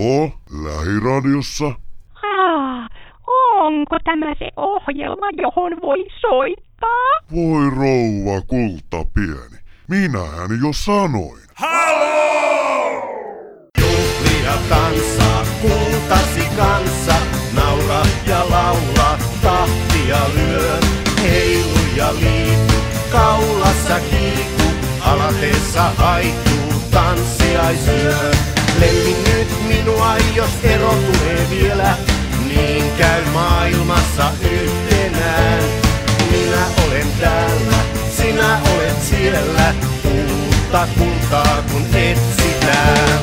Joo, lähiradiossa. Ah, onko tämä se ohjelma, johon voi soittaa? Voi rouva kulta pieni. Minähän jo sanoin. Halo! Juhlia tanssaa kultasi kanssa, naura ja laula, tahtia lyö. Heilu ja liiku, kaulassa kiiku, alateessa haittuu, tanssiaisyö. Lemmi nyt minua, jos ero tulee vielä, niin käy maailmassa yhtenään. Minä olen täällä, sinä olet siellä, uutta kultaa kun etsitään.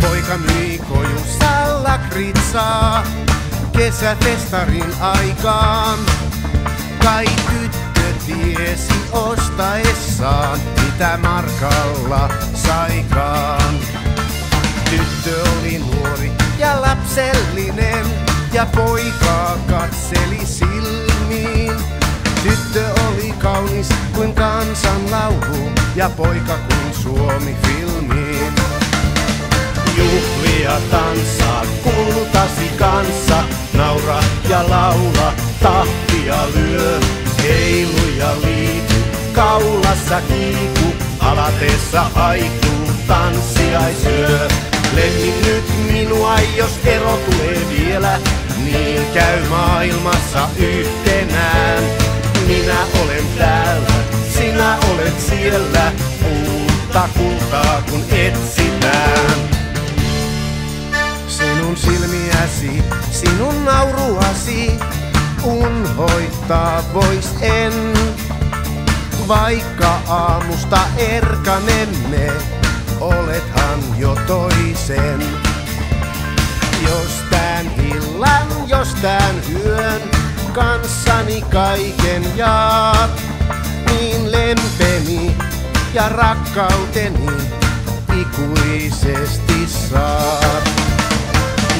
Poika myi kojussa lakritsaa kesäfestarin aikaan. Kai tyttö tiesi ostaessaan, mitä markalla saikaan. Tyttö oli nuori ja lapsellinen ja poikaa katseli silmiin. Tyttö oli kaunis kuin kansanlaulu ja poika kuin Suomi filmiin. Juhlia tanssaa kultasi kanssa, naura ja laula, tahtia lyö. Heilu ja liiku, kaulassa kiiku, alatessa haituu, tanssiaisyö. Lemmi nyt minua, jos ero tulee vielä, niin käy maailmassa yhtenään. Minä olen täällä, sinä olet siellä, uutta kultaa kun etsitään. Sinun silmiäsi, sinun nauruasi, unhoittaa vois en. Vaikka aamusta erkanemme, olethan jo toisen. Jos tän illan, jos tän yön, kanssani kaiken jaat, niin lempeni ja rakkauteni ikuisesti saat.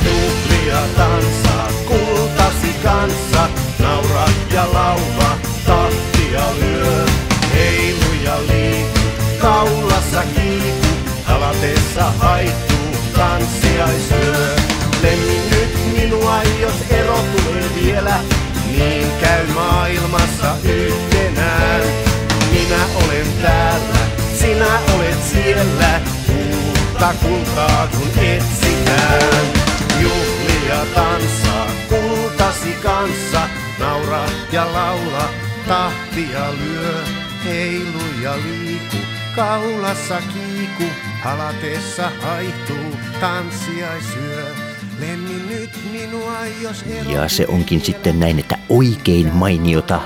Juhlia tanssaa kultasi kanssa, naura ja laula, tahtia lyö. Yhtenään. Minä olen täällä, sinä olet siellä, uutta kultaa kun etsitään. Juhlia tanssaa kultasi kanssa, naura ja laula, tahtia lyö. Heilu ja liiku, kaulassa kiiku, halatessa haihtuu, tanssiaisyö. Lemmi Ja se onkin sitten näin, että oikein mainiota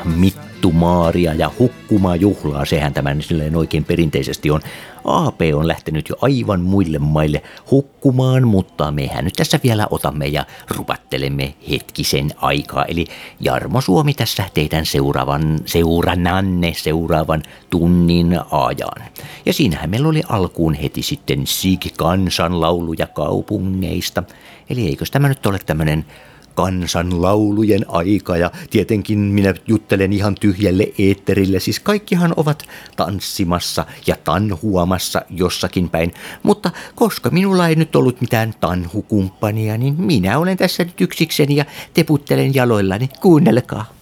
mittumaaria ja hukkumajuhlaa, sehän tämän silleen oikein perinteisesti on. AP on lähtenyt jo aivan muille maille hukkumaan, mutta mehän nyt tässä vielä otamme ja rupattelemme hetkisen aikaa. Eli Jarmo Suomi tässä teidän seuraavan, seurannanne seuraavan tunnin ajan. Ja siinähän meillä oli alkuun heti sitten Sig kansanlauluja kaupungeista. Eli eikös tämä nyt ole tämmöinen kansanlaulujen aika ja tietenkin minä juttelen ihan tyhjälle eetterille. Siis kaikkihan ovat tanssimassa ja tanhuamassa jossakin päin, mutta koska minulla ei nyt ollut mitään tanhukumppania, niin minä olen tässä nyt yksikseni ja teputtelen jaloillani. Kuunnelkaa.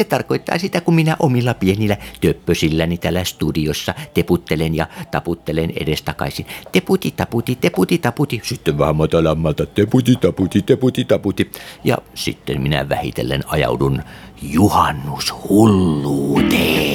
Se tarkoittaa sitä, kun minä omilla pienillä töppösilläni täällä studiossa teputtelen ja taputtelen edestakaisin. Teputi, taputi, teputi, taputi. Sitten vähän matalammalta. Teputi, taputi, teputi, taputi. Ja sitten minä vähitellen ajaudun juhannushulluuteen.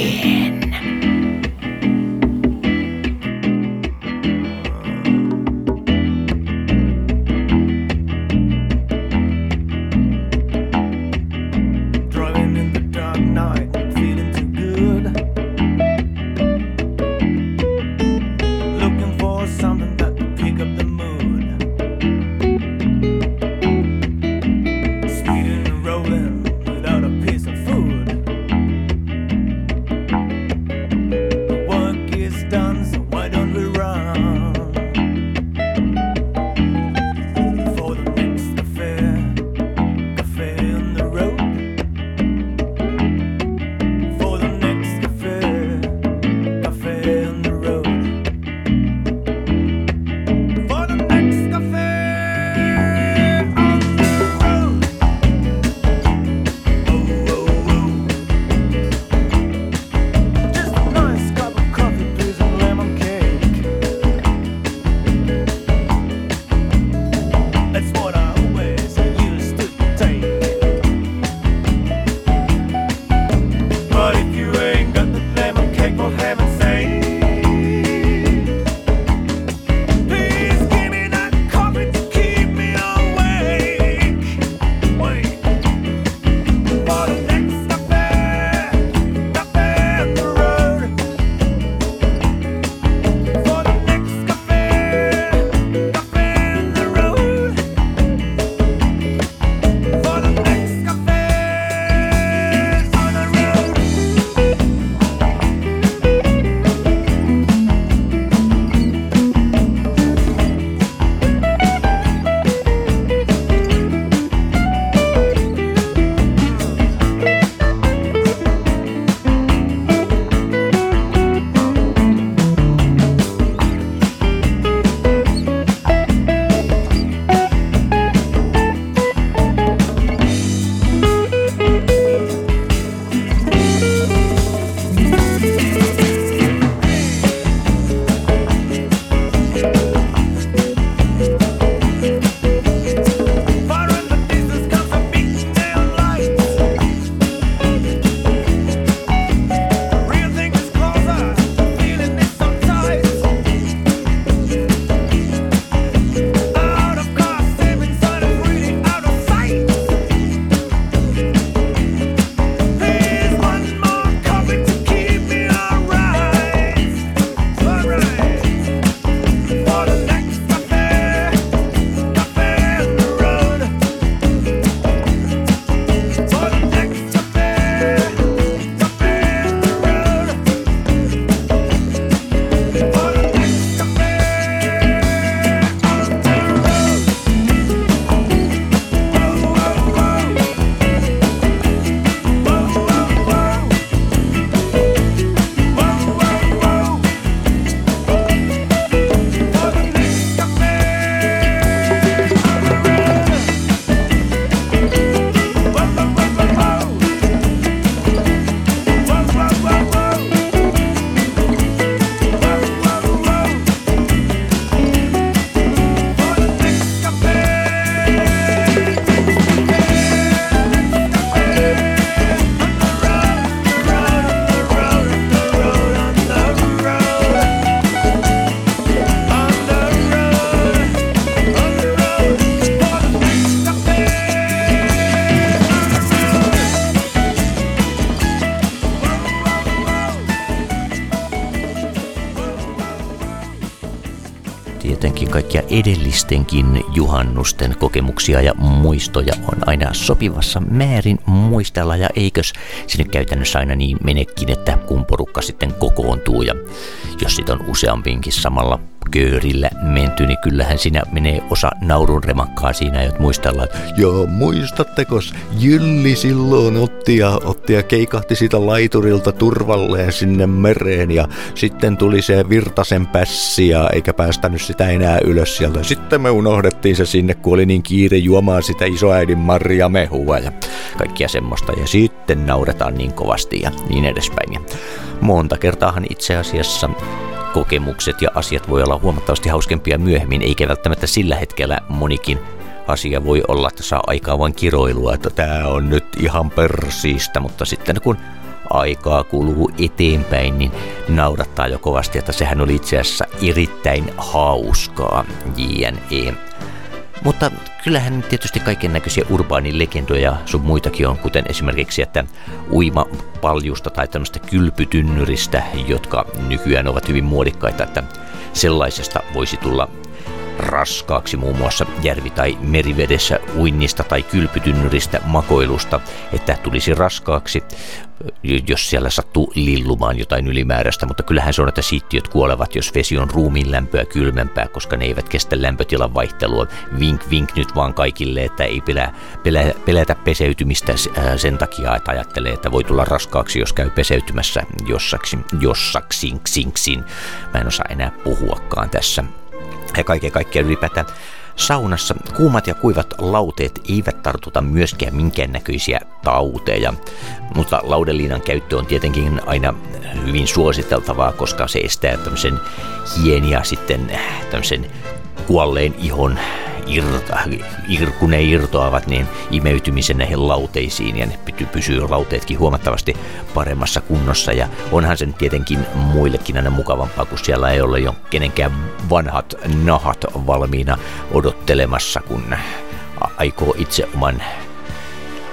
Edellistenkin juhannusten kokemuksia ja muistoja on aina sopivassa määrin muistella ja eikös se nyt käytännössä aina niin menekin, että kun porukka sitten kokoontuu ja jos sit on useampinkin samalla köörillä menty, niin kyllähän siinä menee osa naurun remakkaa siinä, että muistellaan, että ja muistatteko, Jylli silloin otti ja, otti ja keikahti siitä laiturilta turvalleen sinne mereen ja sitten tuli se Virtasen pässi ja eikä päästänyt sitä enää ylös sieltä. Sitten me unohdettiin se sinne, kun oli niin kiire juomaan sitä isoäidin Maria mehua ja kaikkia semmoista. Ja sitten nauretaan niin kovasti ja niin edespäin. Ja monta kertaahan itse asiassa kokemukset ja asiat voi olla huomattavasti hauskempia myöhemmin, eikä välttämättä sillä hetkellä monikin asia voi olla, että saa aikaa vain kiroilua, että tämä on nyt ihan persiistä, mutta sitten kun aikaa kuluu eteenpäin, niin naurattaa jo kovasti, että sehän oli itse asiassa erittäin hauskaa, JNE. Mutta kyllähän tietysti kaiken näköisiä urbaanilegendoja sun muitakin on, kuten esimerkiksi, että uima paljusta tai tämmöistä kylpytynnyristä, jotka nykyään ovat hyvin muodikkaita, että sellaisesta voisi tulla raskaaksi muun muassa järvi- tai merivedessä uinnista tai kylpytynnyristä makoilusta, että tulisi raskaaksi, jos siellä sattuu lillumaan jotain ylimääräistä, mutta kyllähän se on, että siittiöt kuolevat, jos vesi on ruumiin lämpöä kylmempää, koska ne eivät kestä lämpötilan vaihtelua. Vink vink nyt vaan kaikille, että ei pelä, pelä, pelätä peseytymistä sen takia, että ajattelee, että voi tulla raskaaksi, jos käy peseytymässä jossaksi, jossaksi, sinksin. Mä en osaa enää puhuakaan tässä ja kaiken kaikkiaan ylipäätään saunassa. Kuumat ja kuivat lauteet eivät tartuta myöskään minkäännäköisiä tauteja, mutta laudeliinan käyttö on tietenkin aina hyvin suositeltavaa, koska se estää tämmöisen hieniä sitten tämmöisen kuolleen ihon irta, ir, kun ne irtoavat, niin imeytymisen näihin lauteisiin ja ne pysyy lauteetkin huomattavasti paremmassa kunnossa. Ja onhan sen tietenkin muillekin aina mukavampaa, kun siellä ei ole jo kenenkään vanhat nahat valmiina odottelemassa, kun aikoo itse oman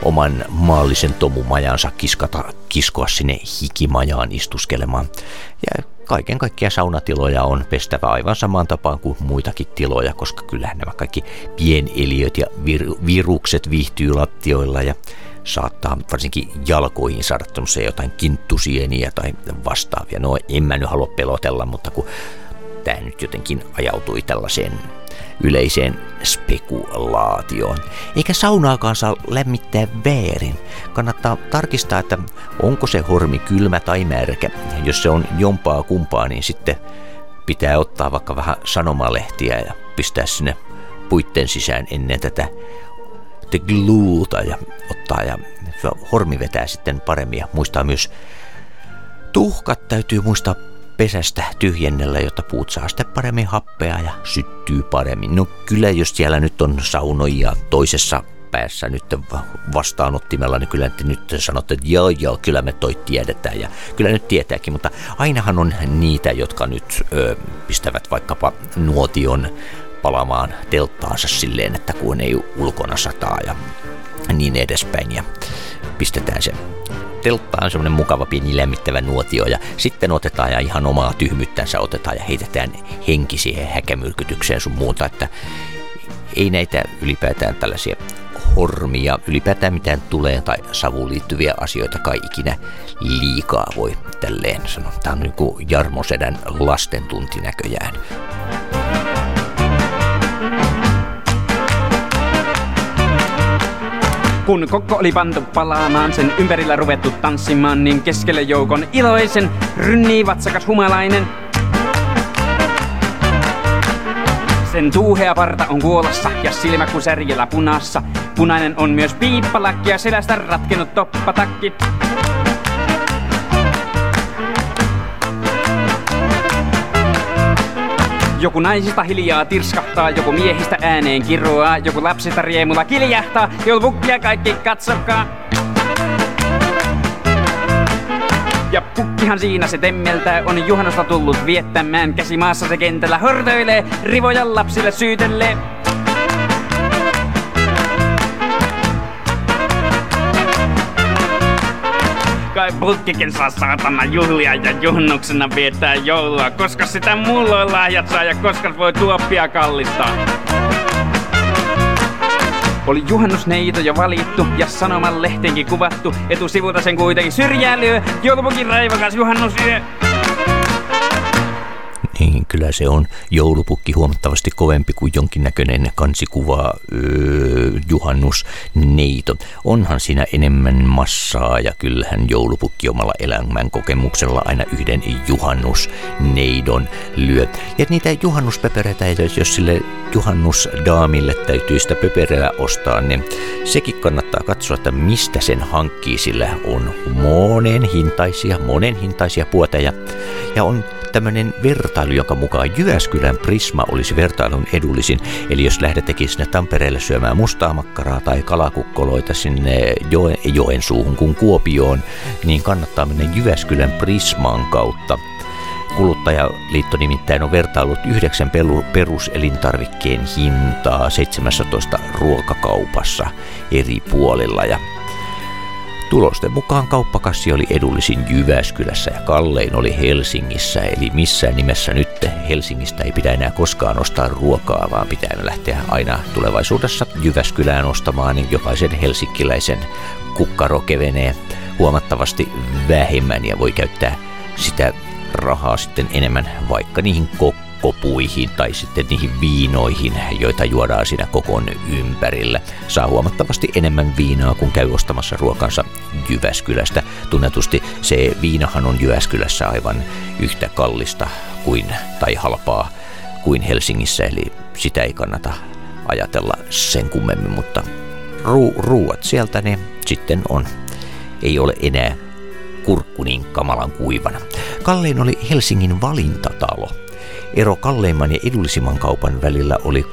oman maallisen tomumajansa kiskata, kiskoa sinne hikimajaan istuskelemaan. Ja kaiken kaikkiaan saunatiloja on pestävä aivan samaan tapaan kuin muitakin tiloja, koska kyllähän nämä kaikki pieneliöt ja vir- virukset viihtyy lattioilla ja saattaa varsinkin jalkoihin saada jotain kinttusieniä tai vastaavia. No en mä nyt halua pelotella, mutta kun tämä nyt jotenkin ajautui tällaiseen yleiseen spekulaatioon. Eikä saunaakaan saa lämmittää väärin. Kannattaa tarkistaa, että onko se hormi kylmä tai märkä. Jos se on jompaa kumpaa, niin sitten pitää ottaa vaikka vähän sanomalehtiä ja pistää sinne puitten sisään ennen tätä the gluuta ja ottaa ja hormi vetää sitten paremmin ja muistaa myös tuhkat täytyy muistaa pesästä tyhjennellä, jotta puut saa sitten paremmin happea ja syttyy paremmin. No kyllä, jos siellä nyt on saunoja toisessa päässä nyt vastaanottimella, niin kyllä te nyt sanotte, että joo joo, kyllä me toi tiedetään ja kyllä nyt tietääkin, mutta ainahan on niitä, jotka nyt ö, pistävät vaikkapa nuotion palamaan telttaansa silleen, että kun ei ulkona sataa ja niin edespäin ja pistetään se teltta on semmoinen mukava pieni lämmittävä nuotio ja sitten otetaan ja ihan omaa tyhmyttänsä otetaan ja heitetään henki siihen häkämyrkytykseen sun muuta, että ei näitä ylipäätään tällaisia hormia, ylipäätään mitään tulee tai savuun liittyviä asioita kai ikinä liikaa voi tälleen sanoa. Tämä on niin kuin Jarmo Sedän lastentunti näköjään. Kun kokko oli pantu palaamaan, sen ympärillä ruvettu tanssimaan, niin keskelle joukon iloisen rynnii vatsakas humalainen. Sen tuuhea parta on kuolassa ja silmä kuin särjellä punassa. Punainen on myös piippalakki ja selästä ratkenut toppatakki. Joku naisista hiljaa tirskahtaa, joku miehistä ääneen kiroaa, joku lapsista riemulla kiljahtaa, joulupukkia kaikki katsokaa. Ja pukkihan siinä se temmeltää, on juhannosta tullut viettämään. Käsi maassa se kentällä hortoilee, rivoja lapsille syytelee. Kai putkikin saa saatana juhlia ja juhnuksena viettää joulua. Koska sitä mulla lahjat saa ja koska voi tuoppia kallistaa. Oli juhannusneito jo valittu ja sanoman lehteenkin kuvattu. Etusivulta sen kuitenkin syrjää lyö. Joulupukin raivakas juhannusyö. Niin, kyllä se on joulupukki huomattavasti kovempi kuin jonkinnäköinen kansikuva öö, juhannusneito. Onhan siinä enemmän massaa ja kyllähän joulupukki omalla elämän kokemuksella aina yhden juhannusneidon lyö. Ja niitä juhannuspöpereitä, jos sille juhannusdaamille täytyy sitä pöperää ostaa, niin sekin kannattaa katsoa, että mistä sen hankkii, sillä on monen hintaisia, monen hintaisia puoteja. Ja on tämmöinen vertailu, jonka mukaan Jyväskylän Prisma olisi vertailun edullisin. Eli jos lähdettekin sinne Tampereelle syömään mustaa makkaraa tai kalakukkoloita sinne Joen, Joensuuhun kuin Kuopioon, niin kannattaa mennä Jyväskylän Prisman kautta. Kuluttajaliitto nimittäin on vertailut yhdeksän peruselintarvikkeen hintaa 17 ruokakaupassa eri puolilla ja Tulosten mukaan kauppakassi oli edullisin Jyväskylässä ja kallein oli Helsingissä, eli missään nimessä nyt Helsingistä ei pidä enää koskaan ostaa ruokaa, vaan pitää lähteä aina tulevaisuudessa Jyväskylään ostamaan, niin jokaisen helsinkiläisen kukkaro kevenee huomattavasti vähemmän ja voi käyttää sitä rahaa sitten enemmän vaikka niihin kokkaan kopuihin tai sitten niihin viinoihin, joita juodaan siinä kokon ympärillä. Saa huomattavasti enemmän viinaa, kun käy ostamassa ruokansa Jyväskylästä. Tunnetusti se viinahan on Jyväskylässä aivan yhtä kallista kuin, tai halpaa kuin Helsingissä, eli sitä ei kannata ajatella sen kummemmin, mutta ruu, ruuat sieltä ne sitten on. Ei ole enää kurkku niin kamalan kuivana. Kallein oli Helsingin valintatalo – Ero kalleimman ja edullisimman kaupan välillä oli 13,29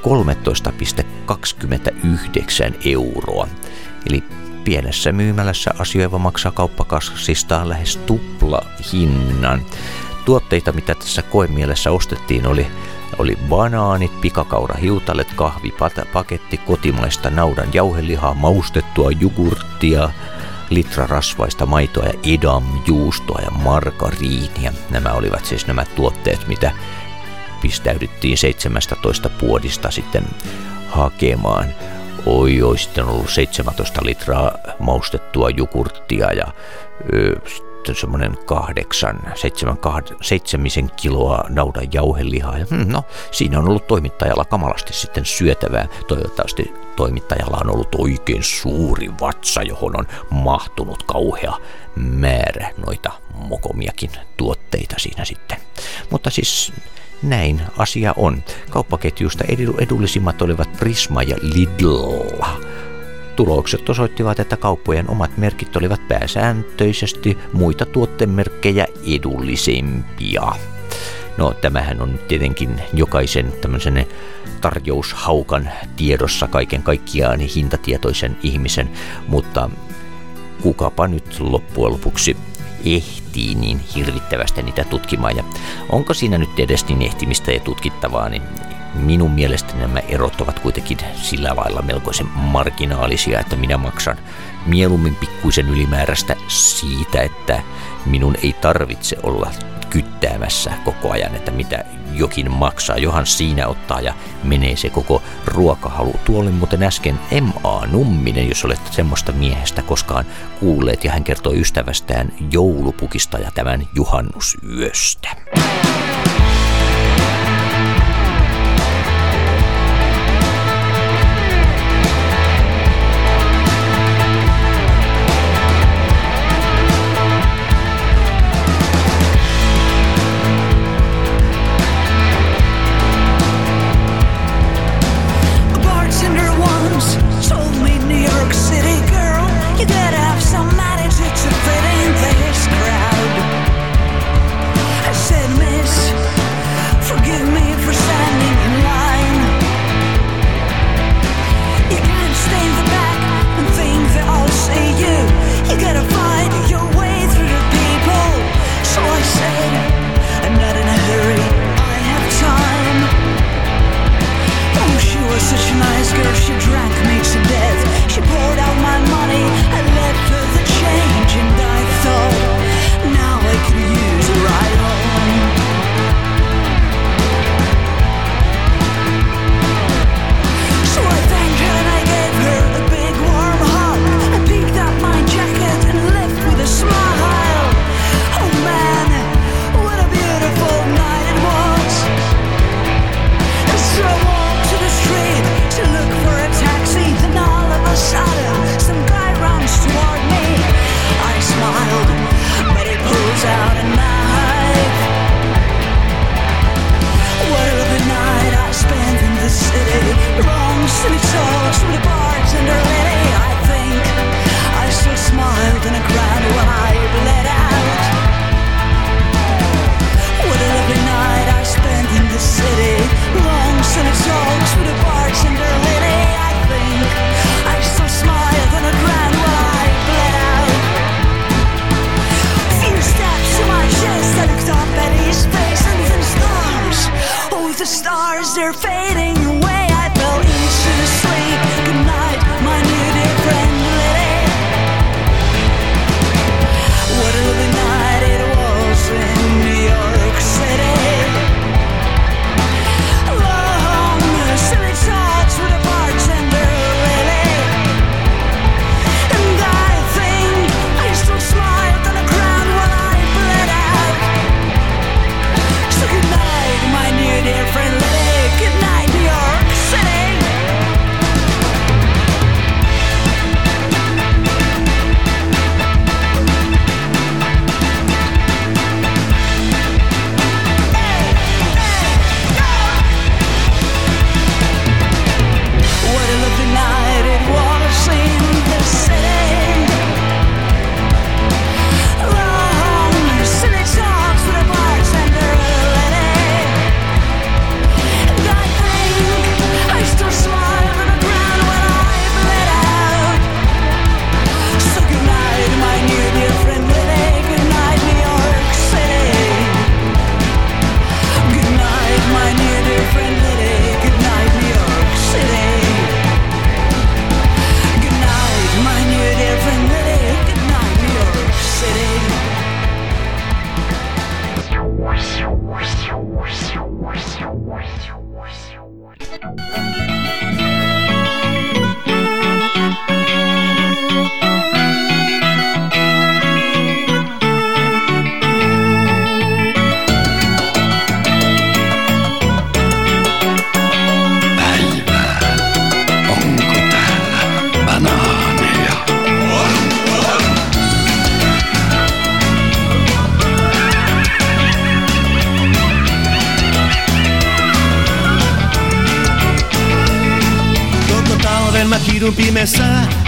euroa. Eli pienessä myymälässä asioiva maksaa kauppakassistaan lähes tupla hinnan. Tuotteita, mitä tässä koemielessä ostettiin, oli oli banaanit, pikakaura, hiutalet, kahvi, paketti, kotimaista naudan jauhelihaa, maustettua jogurttia, litra rasvaista maitoa ja edam juustoa ja margariinia. Nämä olivat siis nämä tuotteet, mitä pistäydyttiin 17 puodista sitten hakemaan. Oi, oi, sitten ollut 17 litraa maustettua jukurttia ja ö, sitten semmoinen kahdeksan, seitsemän, kahd, seitsemisen kiloa naudan jauhelihaa. Ja, hmm, no, siinä on ollut toimittajalla kamalasti sitten syötävää. Toivottavasti toimittajalla on ollut oikein suuri vatsa, johon on mahtunut kauhea määrä noita mokomiakin tuotteita siinä sitten. Mutta siis näin asia on. Kauppaketjuista edullisimmat olivat Prisma ja Lidl. Tulokset osoittivat, että kauppojen omat merkit olivat pääsääntöisesti muita tuottemerkkejä edullisempia. No tämähän on tietenkin jokaisen tämmöisen tarjoushaukan tiedossa kaiken kaikkiaan hintatietoisen ihmisen, mutta kukapa nyt loppujen lopuksi ehtii niin hirvittävästi niitä tutkimaan. Ja onko siinä nyt edes niin ehtimistä ja tutkittavaa, niin minun mielestäni nämä erot ovat kuitenkin sillä lailla melkoisen marginaalisia, että minä maksan mieluummin pikkuisen ylimääräistä siitä, että minun ei tarvitse olla kyttäämässä koko ajan, että mitä jokin maksaa. Johan siinä ottaa ja menee se koko ruokahalu. Tuo oli muuten äsken M.A. Numminen, jos olette semmoista miehestä koskaan kuulleet, ja hän kertoi ystävästään joulupukista ja tämän juhannusyöstä. To the bartender lady I think I still smiled in a crowd when I bled out. What a lovely night I spent in the city. Long silly talks with a bartender lady I think I still smiled in a crowd when I bled out. Few steps to my chest I looked up and stars. Oh the stars they're fading.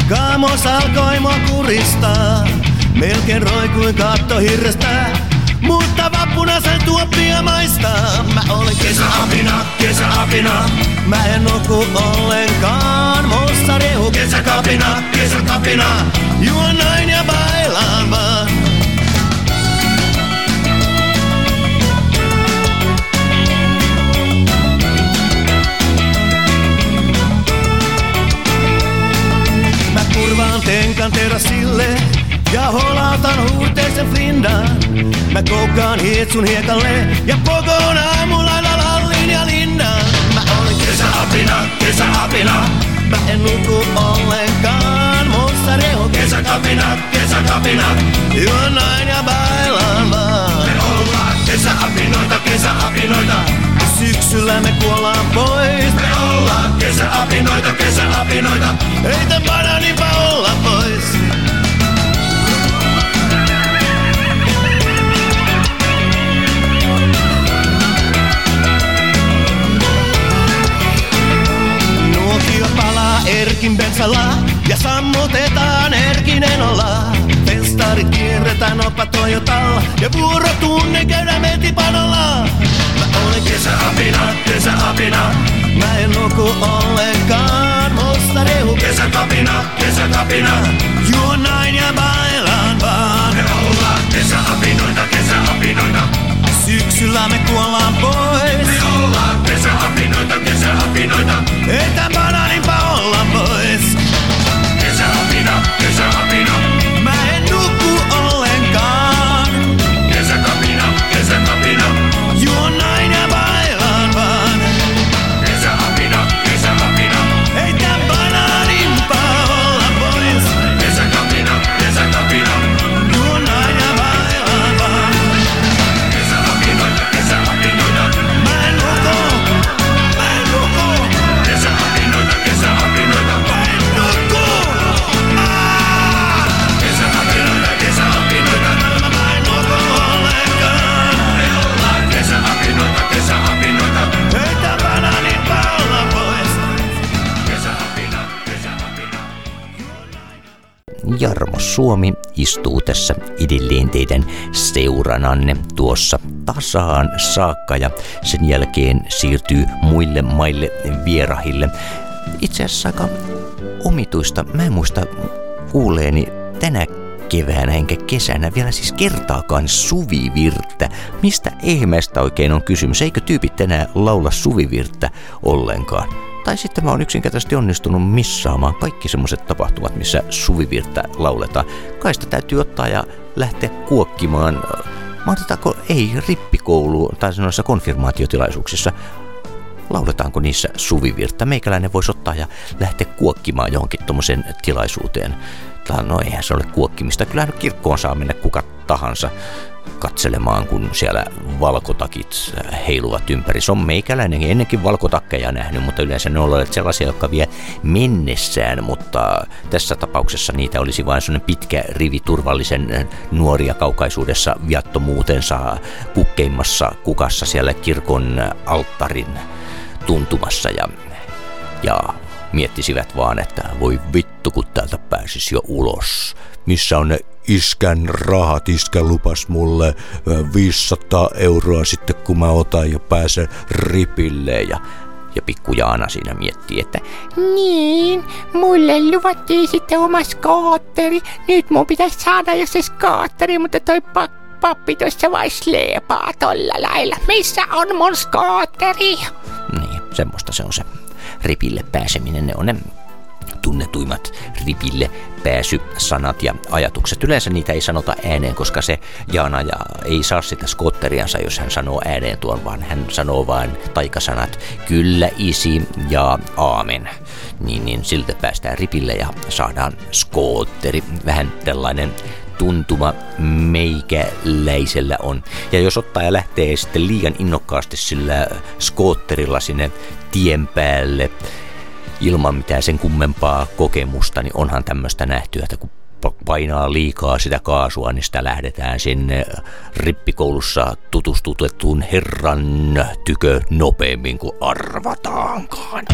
Kaamos alkoi mua kuristaa. Melkein roikuin katto hirrestä, mutta vappuna sen tuoppia maistaa. Mä olen kesäapina, kesäapina. Mä en nuku ollenkaan, musta rehu kesäkapina, kesäkapina. Juon näin ja bailaan vaan. Kurvaan tenkan terassille ja holautan huuteisen flindan. Mä koukkaan hietsun hiekalle ja pokoon aamulailla lallin ja linnan. Mä olen kesäapina, kesäapina. Mä en nuku ollenkaan, musta rehu kesäkapina, kesäkapina. Juon näin ja bailaan vaan. Me ollaan kesäapinoita, kesäapinoita. Syksyllä me kuollaan pois. Me ollaan kesäapinoita, kesäapinoita. Ei tän bananinpa olla pois. Nuotio palaa Erkin bensalla ja sammutetaan Erkinen olla. Festarit kierretään oppa Toyotalla ja vuorotunne käydään metipanolla. Mä olen kesäapina, kesäapina. Mä en nuku ollenkaan, musta rehu kesäkapina, kesäkapina. Juon näin ja bailaan vaan. Me ollaan kesäapinoita, kesäapinoita. Syksyllä me kuollaan pois. Me ollaan kesäapinoita, kesäapinoita. Ei tän banaaninpa olla pois. Kesäapina, kesäapina. Jarmo Suomi istuu tässä edelleen teidän seurananne tuossa tasaan saakka ja sen jälkeen siirtyy muille maille vierahille. Itse asiassa aika omituista. Mä en muista kuuleeni tänä keväänä enkä kesänä vielä siis kertaakaan suvivirttä. Mistä ihmeestä oikein on kysymys? Eikö tyypit enää laula suvivirttä ollenkaan? Tai sitten mä oon yksinkertaisesti onnistunut missaamaan kaikki semmoiset tapahtumat, missä suvivirttä lauletaan. Kai sitä täytyy ottaa ja lähteä kuokkimaan. Mahdetaanko ei rippikoulu tai noissa konfirmaatiotilaisuuksissa lauletaanko niissä suvivirttä? Meikäläinen voisi ottaa ja lähteä kuokkimaan johonkin tuommoiseen tilaisuuteen. Tai no eihän se ole kuokkimista. Kyllähän kirkkoon saa mennä kuka tahansa katselemaan, kun siellä valkotakit heiluvat ympäri. Se on meikäläinen ennenkin valkotakkeja nähnyt, mutta yleensä ne on olleet sellaisia, jotka vie mennessään, mutta tässä tapauksessa niitä olisi vain sellainen pitkä rivi turvallisen nuoria kaukaisuudessa viattomuutensa kukkeimmassa kukassa siellä kirkon alttarin tuntumassa ja, ja miettisivät vaan, että voi vittu kun täältä pääsis jo ulos. Missä on ne iskän rahat? Iskä lupas mulle ö, 500 euroa sitten kun mä otan ja pääsen ripille ja ja pikku Jaana siinä miettii, että Niin, mulle luvattiin sitten oma skootteri. Nyt mun pitäisi saada jo se skootteri, mutta toi pak- pappi tuossa vai sleepaa tolla lailla. Missä on mun skootteri? niin, semmoista se on se ripille pääseminen. Ne on ne tunnetuimmat ripille pääsysanat ja ajatukset. Yleensä niitä ei sanota ääneen, koska se Jaana ja ei saa sitä skotteriansa, jos hän sanoo ääneen tuon, vaan hän sanoo vain taikasanat kyllä, isi ja aamen. Niin, niin siltä päästään ripille ja saadaan skootteri. Vähän tällainen tuntuma meikäläisellä on. Ja jos ottaa ja lähtee sitten liian innokkaasti sillä skootterilla sinne tien päälle ilman mitään sen kummempaa kokemusta, niin onhan tämmöistä nähty, että kun pa- painaa liikaa sitä kaasua, niin sitä lähdetään sinne rippikoulussa tutustutetun herran tykö nopeammin kuin arvataankaan.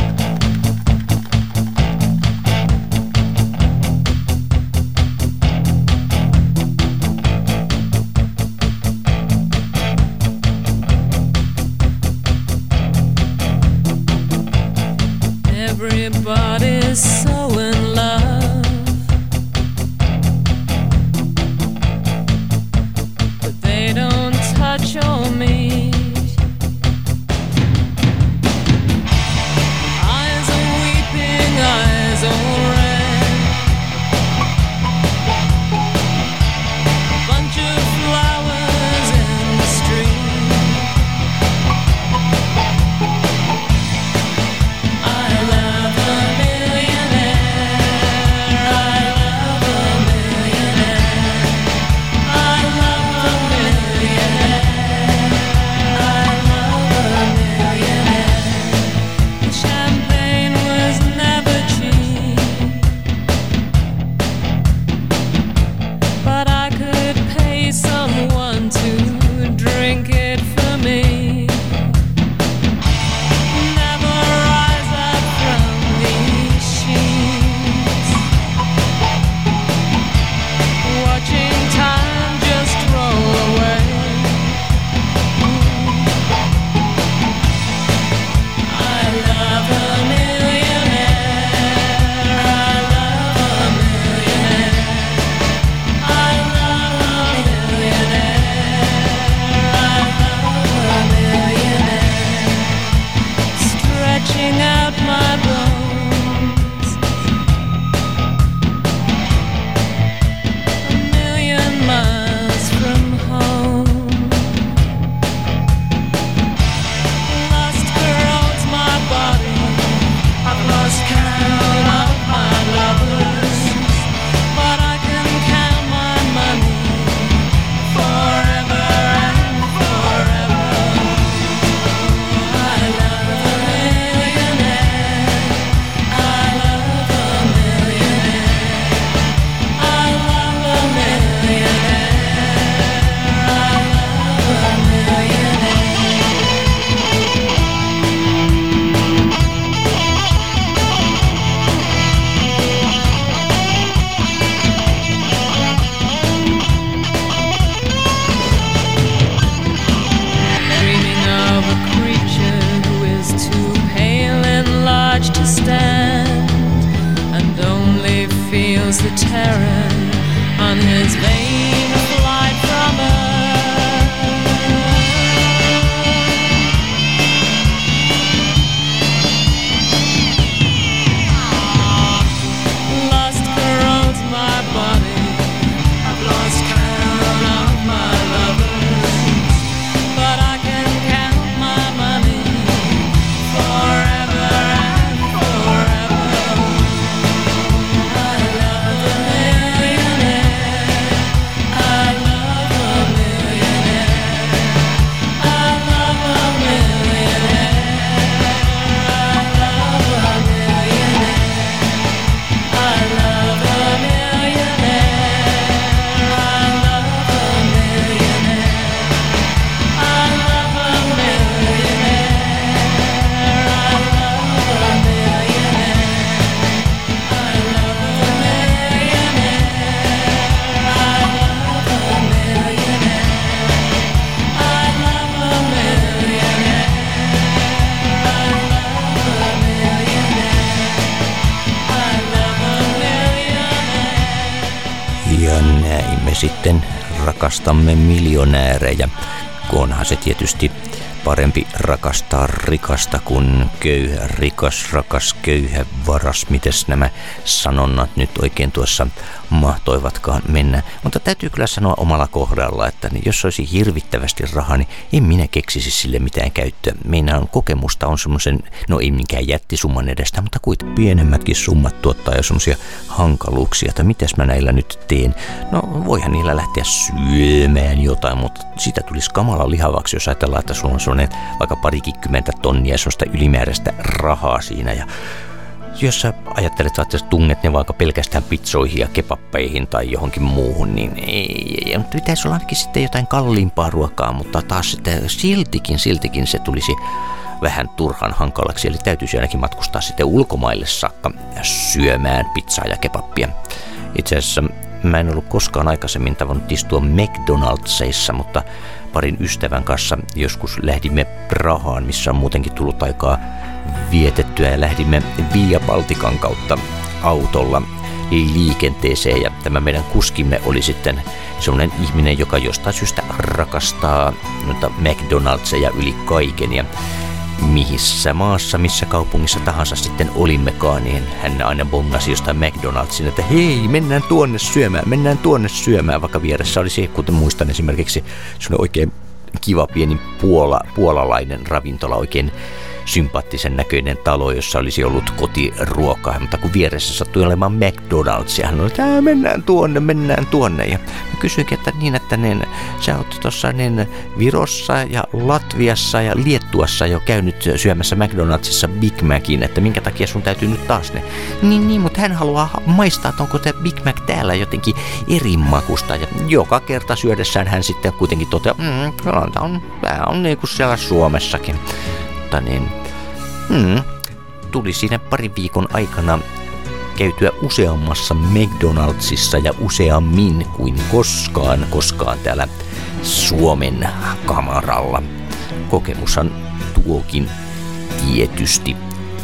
Sitten rakastamme miljonäärejä. Onhan se tietysti parempi rakastaa rikasta kuin köyhä, rikas, rakas, köyhä, varas. Mites nämä sanonnat nyt oikein tuossa mahtoivatkaan mennä. Mutta täytyy kyllä sanoa omalla kohdalla, että niin jos olisi hirvittävästi rahaa, niin en minä keksisi sille mitään käyttöä. On kokemusta on semmoisen, no ei minkään jättisumman edestä, mutta kuitenkin pienemmätkin summat tuottaa jo semmoisia hankaluuksia, että mitäs mä näillä nyt teen. No voihan niillä lähteä syömään jotain, mutta sitä tulisi kamala lihavaksi, jos ajatellaan, että sulla on semmoinen vaikka parikymmentä tonnia semmoista ylimääräistä rahaa siinä. Ja jos sä ajattelet, että sä tunget ne vaikka pelkästään pizzoihin ja kepappeihin tai johonkin muuhun, niin ei, ei, mutta pitäisi olla ainakin sitten jotain kalliimpaa ruokaa, mutta taas sitten siltikin, siltikin se tulisi vähän turhan hankalaksi, eli täytyisi ainakin matkustaa sitten ulkomaille saakka syömään pizzaa ja kepappia. Itse asiassa mä en ollut koskaan aikaisemmin tavannut istua McDonald'sissa, mutta parin ystävän kanssa joskus lähdimme Prahaan, missä on muutenkin tullut aikaa vietettyä ja lähdimme Via Baltikan kautta autolla liikenteeseen ja tämä meidän kuskimme oli sitten sellainen ihminen, joka jostain syystä rakastaa noita McDonald'seja yli kaiken ja mihissä maassa, missä kaupungissa tahansa sitten olimmekaan, niin hän aina bongasi jostain McDonald'sin, että hei, mennään tuonne syömään, mennään tuonne syömään, vaikka vieressä olisi, kuten muistan esimerkiksi, sellainen oikein kiva pieni puola, puolalainen ravintola, oikein sympaattisen näköinen talo, jossa olisi ollut kotiruokaa, mutta kun vieressä sattui olemaan McDonald's, ja hän oli, että mennään tuonne, mennään tuonne. Ja mä kysyinkin, että niin, että niin, sä oot tuossa niin Virossa ja Latviassa ja Liettuassa jo käynyt syömässä McDonaldsissa Big Macin, että minkä takia sun täytyy nyt taas ne. Niin, niin, mutta hän haluaa maistaa, että onko tämä Big Mac täällä jotenkin eri makusta. Ja joka kerta syödessään hän sitten kuitenkin toteaa, mm, tämä on, tämä on niin kuin siellä Suomessakin mutta niin, hmm, tuli siinä parin viikon aikana käytyä useammassa McDonaldsissa ja useammin kuin koskaan, koskaan täällä Suomen kamaralla. Kokemushan tuokin tietysti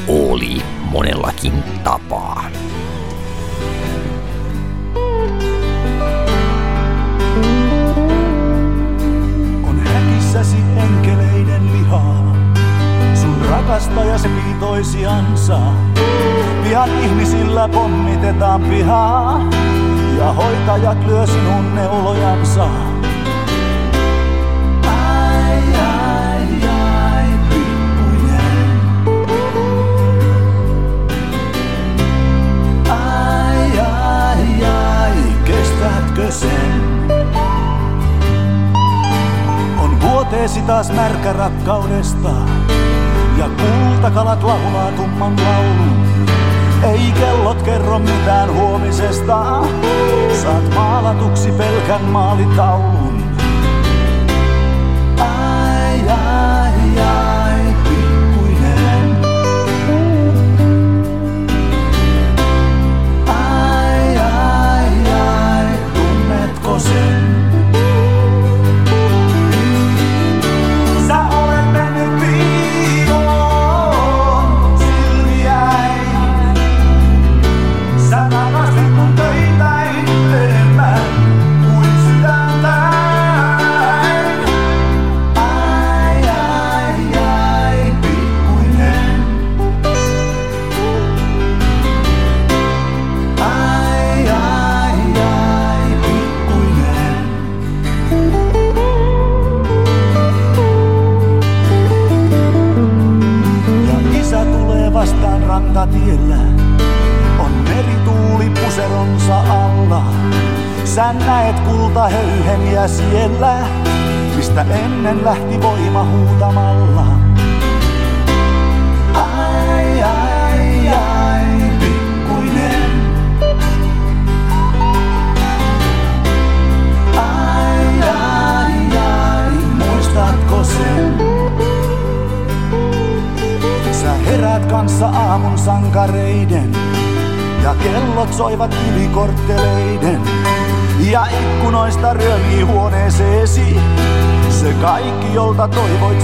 oli monellakin tapaa. Sun rakastajasi toisiansa. Pian ihmisillä pommitetaan pihaa. Ja hoitajat lyö sinun neulojansa. Kestätkö sen? On vuoteesi taas märkä rakkaudesta. Ja kultakalat laulaa tumman laulun. Ei kellot kerro mitään huomisesta. Saat maalatuksi pelkän maalitaulun.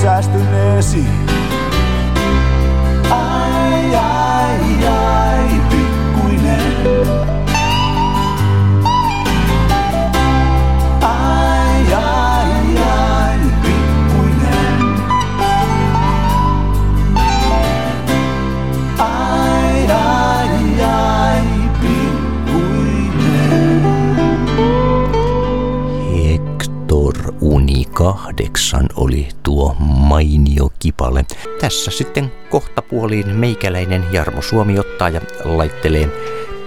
Säästyneesi. Ai, ai, ai, pikkuinen. 8 oli tuo mainio kipale. Tässä sitten kohtapuoliin meikäläinen Jarmo Suomi ottaa ja laittelee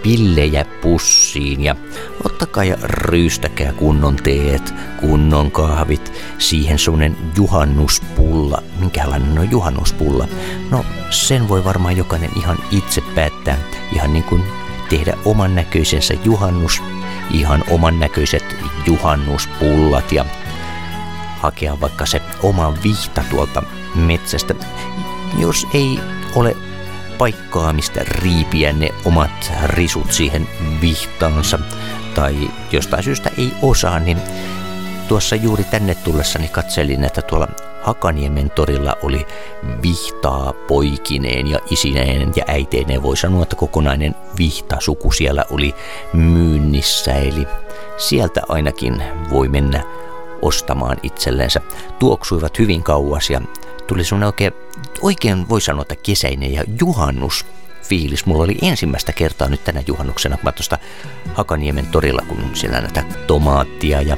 pillejä pussiin ja ottakaa ja ryystäkää kunnon teet, kunnon kahvit, siihen semmonen juhannuspulla. Minkälainen on juhannuspulla? No sen voi varmaan jokainen ihan itse päättää, ihan niin kuin tehdä oman näköisensä juhannus, ihan oman näköiset juhannuspullat ja hakea vaikka se oma vihta tuolta metsästä. Jos ei ole paikkaa, mistä riipiä ne omat risut siihen vihtaansa, tai jostain syystä ei osaa, niin tuossa juuri tänne tullessani katselin, että tuolla Hakaniemen torilla oli vihtaa poikineen ja isineen ja äiteineen. Voi sanoa, että kokonainen vihtasuku siellä oli myynnissä, eli sieltä ainakin voi mennä ostamaan itsellensä. Tuoksuivat hyvin kauas ja tuli sun oikein, oikein voi sanoa, että kesäinen ja juhannus fiilis. Mulla oli ensimmäistä kertaa nyt tänä juhannuksena, kun mä tuosta Hakaniemen torilla, kun siellä näitä tomaattia ja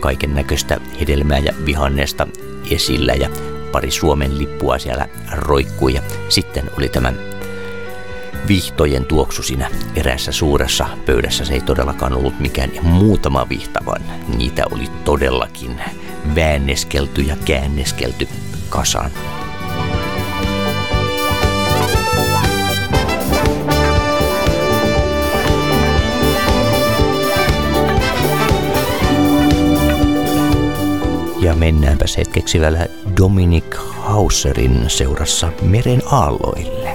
kaiken näköistä hedelmää ja vihanneesta esillä ja pari Suomen lippua siellä roikkui ja sitten oli tämä vihtojen tuoksu siinä eräässä suuressa pöydässä. Se ei todellakaan ollut mikään muutama vihta, vaan niitä oli todellakin vääneskelty ja käänneskelty kasaan. Ja mennäänpäs hetkeksi vielä Dominic Hauserin seurassa meren aalloille.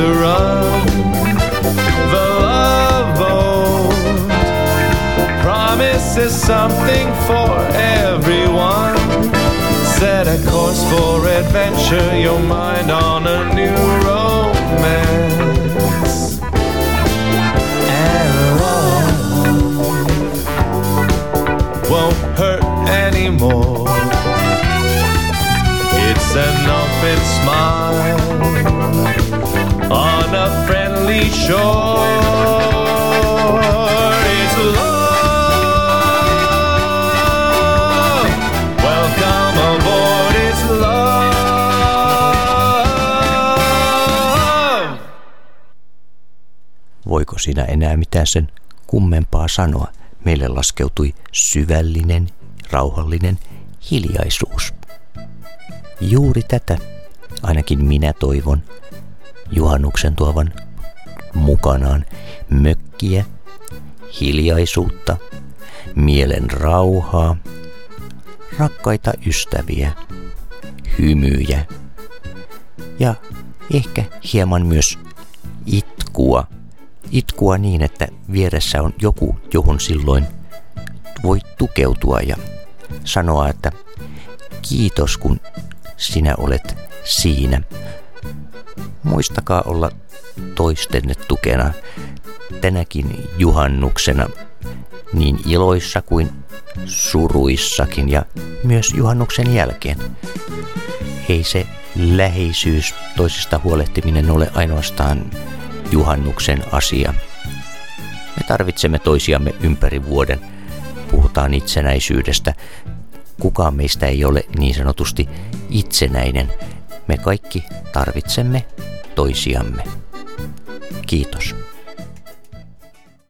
Another run. The love boat promises something for everyone. Set a course for adventure, your mind on a new romance. And love won't hurt anymore. It's an open smile a friendly shore. It's love. Welcome aboard. It's love. Voiko siinä enää mitään sen kummempaa sanoa? Meille laskeutui syvällinen, rauhallinen hiljaisuus. Juuri tätä ainakin minä toivon juhannuksen tuovan mukanaan mökkiä, hiljaisuutta, mielen rauhaa, rakkaita ystäviä, hymyjä ja ehkä hieman myös itkua. Itkua niin, että vieressä on joku, johon silloin voi tukeutua ja sanoa, että kiitos kun sinä olet siinä. Muistakaa olla toistenne tukena tänäkin juhannuksena niin iloissa kuin suruissakin ja myös juhannuksen jälkeen. Ei se läheisyys, toisista huolehtiminen ole ainoastaan juhannuksen asia. Me tarvitsemme toisiamme ympäri vuoden. Puhutaan itsenäisyydestä. Kukaan meistä ei ole niin sanotusti itsenäinen. Me kaikki tarvitsemme toisiamme. Kiitos.